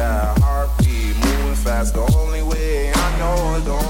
got a heartbeat moving fast. The only way I know the only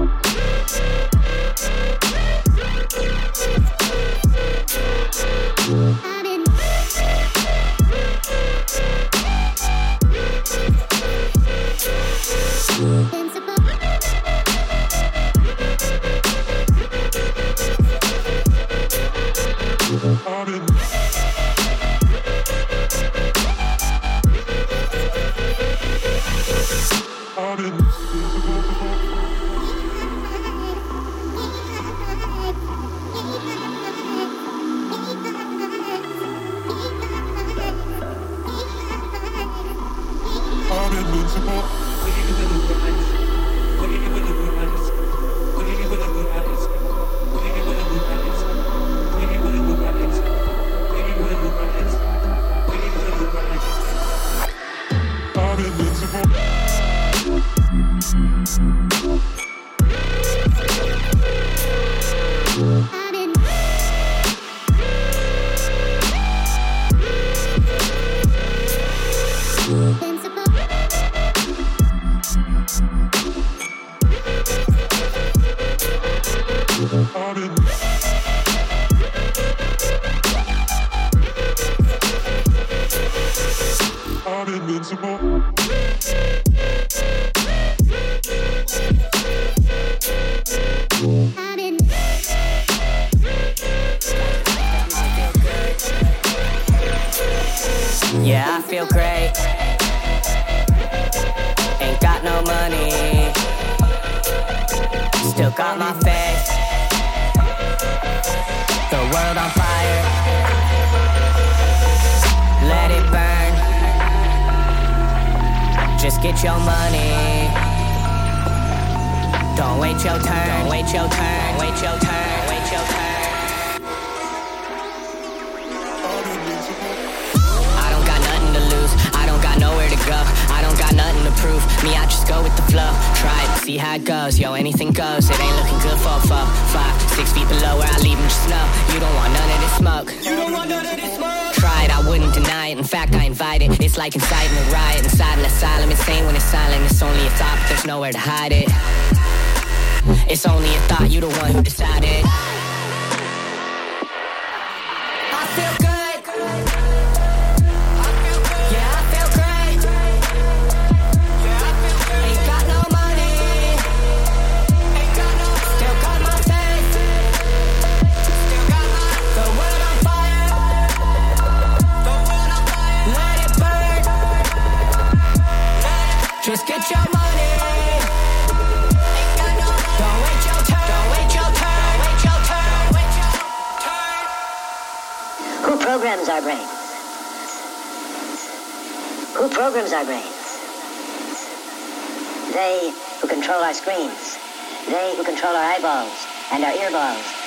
Mm-hmm. bags. The world on fire. Let it burn. Just get your money. Don't wait your turn. Don't wait your turn. Don't wait your turn. Wait your turn. I don't got nothing to lose. I don't got nowhere to go. I don't got nothing proof. Me, I just go with the flow. Try it, see how it goes. Yo, anything goes. It ain't looking good for four, five, six feet below where I leave them just know. You don't want none of this smoke. You don't want none of this smoke. Tried, I wouldn't deny it. In fact, I invite it. It's like inciting a riot, inside an asylum. It's when it's silent. It's only a thought, but there's nowhere to hide it. It's only a thought, you the one who decided. programs our brain? Who programs our brain? They who control our screens. They who control our eyeballs and our earballs